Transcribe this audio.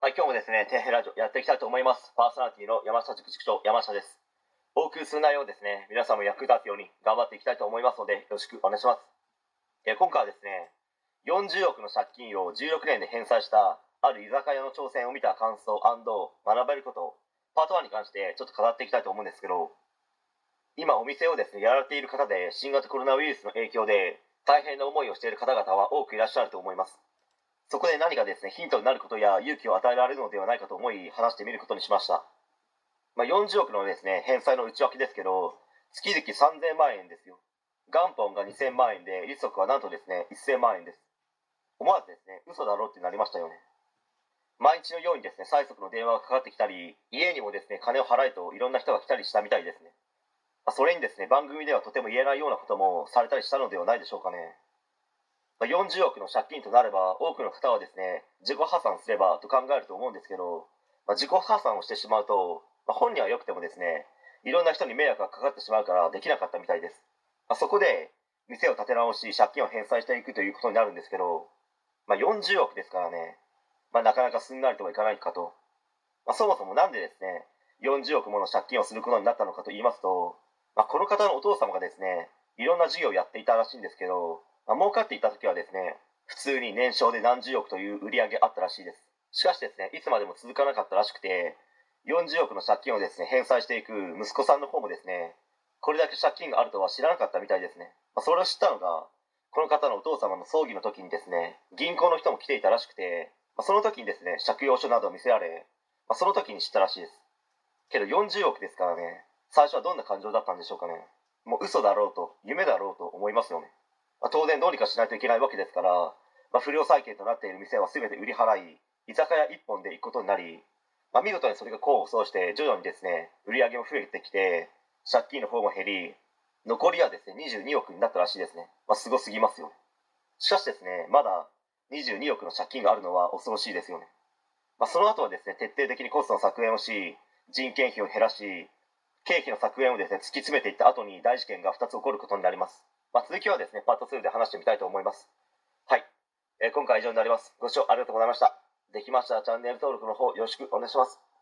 はい、今日もですね、底辺ラジオやっていきたいと思います。パーソナリティの山下塾塾長、山下です。お送りする内容をですね、皆さんも役立つように頑張っていきたいと思いますので、よろしくお願いします。え今回はですね、40億の借金を16年で返済した、ある居酒屋の挑戦を見た感想学べること、パート1に関してちょっと語っていきたいと思うんですけど、今お店をですね、やられている方で新型コロナウイルスの影響で大変な思いをしている方々は多くいらっしゃると思います。そこで何かですね、ヒントになることや勇気を与えられるのではないかと思い話してみることにしました。まあ、40億のですね、返済の内訳ですけど、月々3000万円ですよ。元本が2000万円で、利息はなんとですね、1000万円です。思わずですね、嘘だろうってなりましたよね。毎日のようにですね、催促の電話がかかってきたり、家にもですね、金を払えといろんな人が来たりしたみたいですね。まそれにですね、番組ではとても言えないようなこともされたりしたのではないでしょうかね。まあ40億の借金となれば多くの方はですね自己破産すればと考えると思うんですけど、まあ自己破産をしてしまうと、まあ本人は良くてもですねいろんな人に迷惑がかかってしまうからできなかったみたいです、まあそこで店を立て直し借金を返済していくということになるんですけど、まあ、40億ですからね、まあ、なかなかすんなりとはいかないかと、まあ、そもそもなんでですね40億もの借金をすることになったのかと言いますと、まあ、この方のお父様がですねいろんな事業をやっていたらしいんですけど、まあ、儲かっていた時はですね普通に年商で何十億という売り上げあったらしいです。しかしですねいつまでも続かなかったらしくて40億の借金をですね返済していく息子さんの方もですねこれだけ借金があるとは知らなかったみたいですね、まあ、それを知ったのがこの方のお父様の葬儀の時にですね銀行の人も来ていたらしくて、まあ、その時にですね借用書などを見せられ、まあ、その時に知ったらしいです。けど40億ですからね最初はどんな感情だったんでしょうかね。もう嘘だろうと夢だろうと思いますよね、まあ、当然どうにかしないといけないわけですから、まあ、不良債権となっている店は全て売り払い居酒屋一本で行くことになり、まあ、見事にそれが功を奏して徐々にですね売り上げも増えてきて借金の方も減り残りはですね22億になったらしいですね、まあ、すごすぎますよね。しかしですねまだ22億の借金があるのは恐ろしいですよね、まあ、その後はですね徹底的にコストの削減をし人件費を減らし経費の削減をですね突き詰めていった後に大事件が2つ起こることになります、まあ、続きはですねパート2で話してみたいと思います。はい、えー今回は以上になります。ご視聴ありがとうございました。できましたらチャンネル登録の方よろしくお願いします。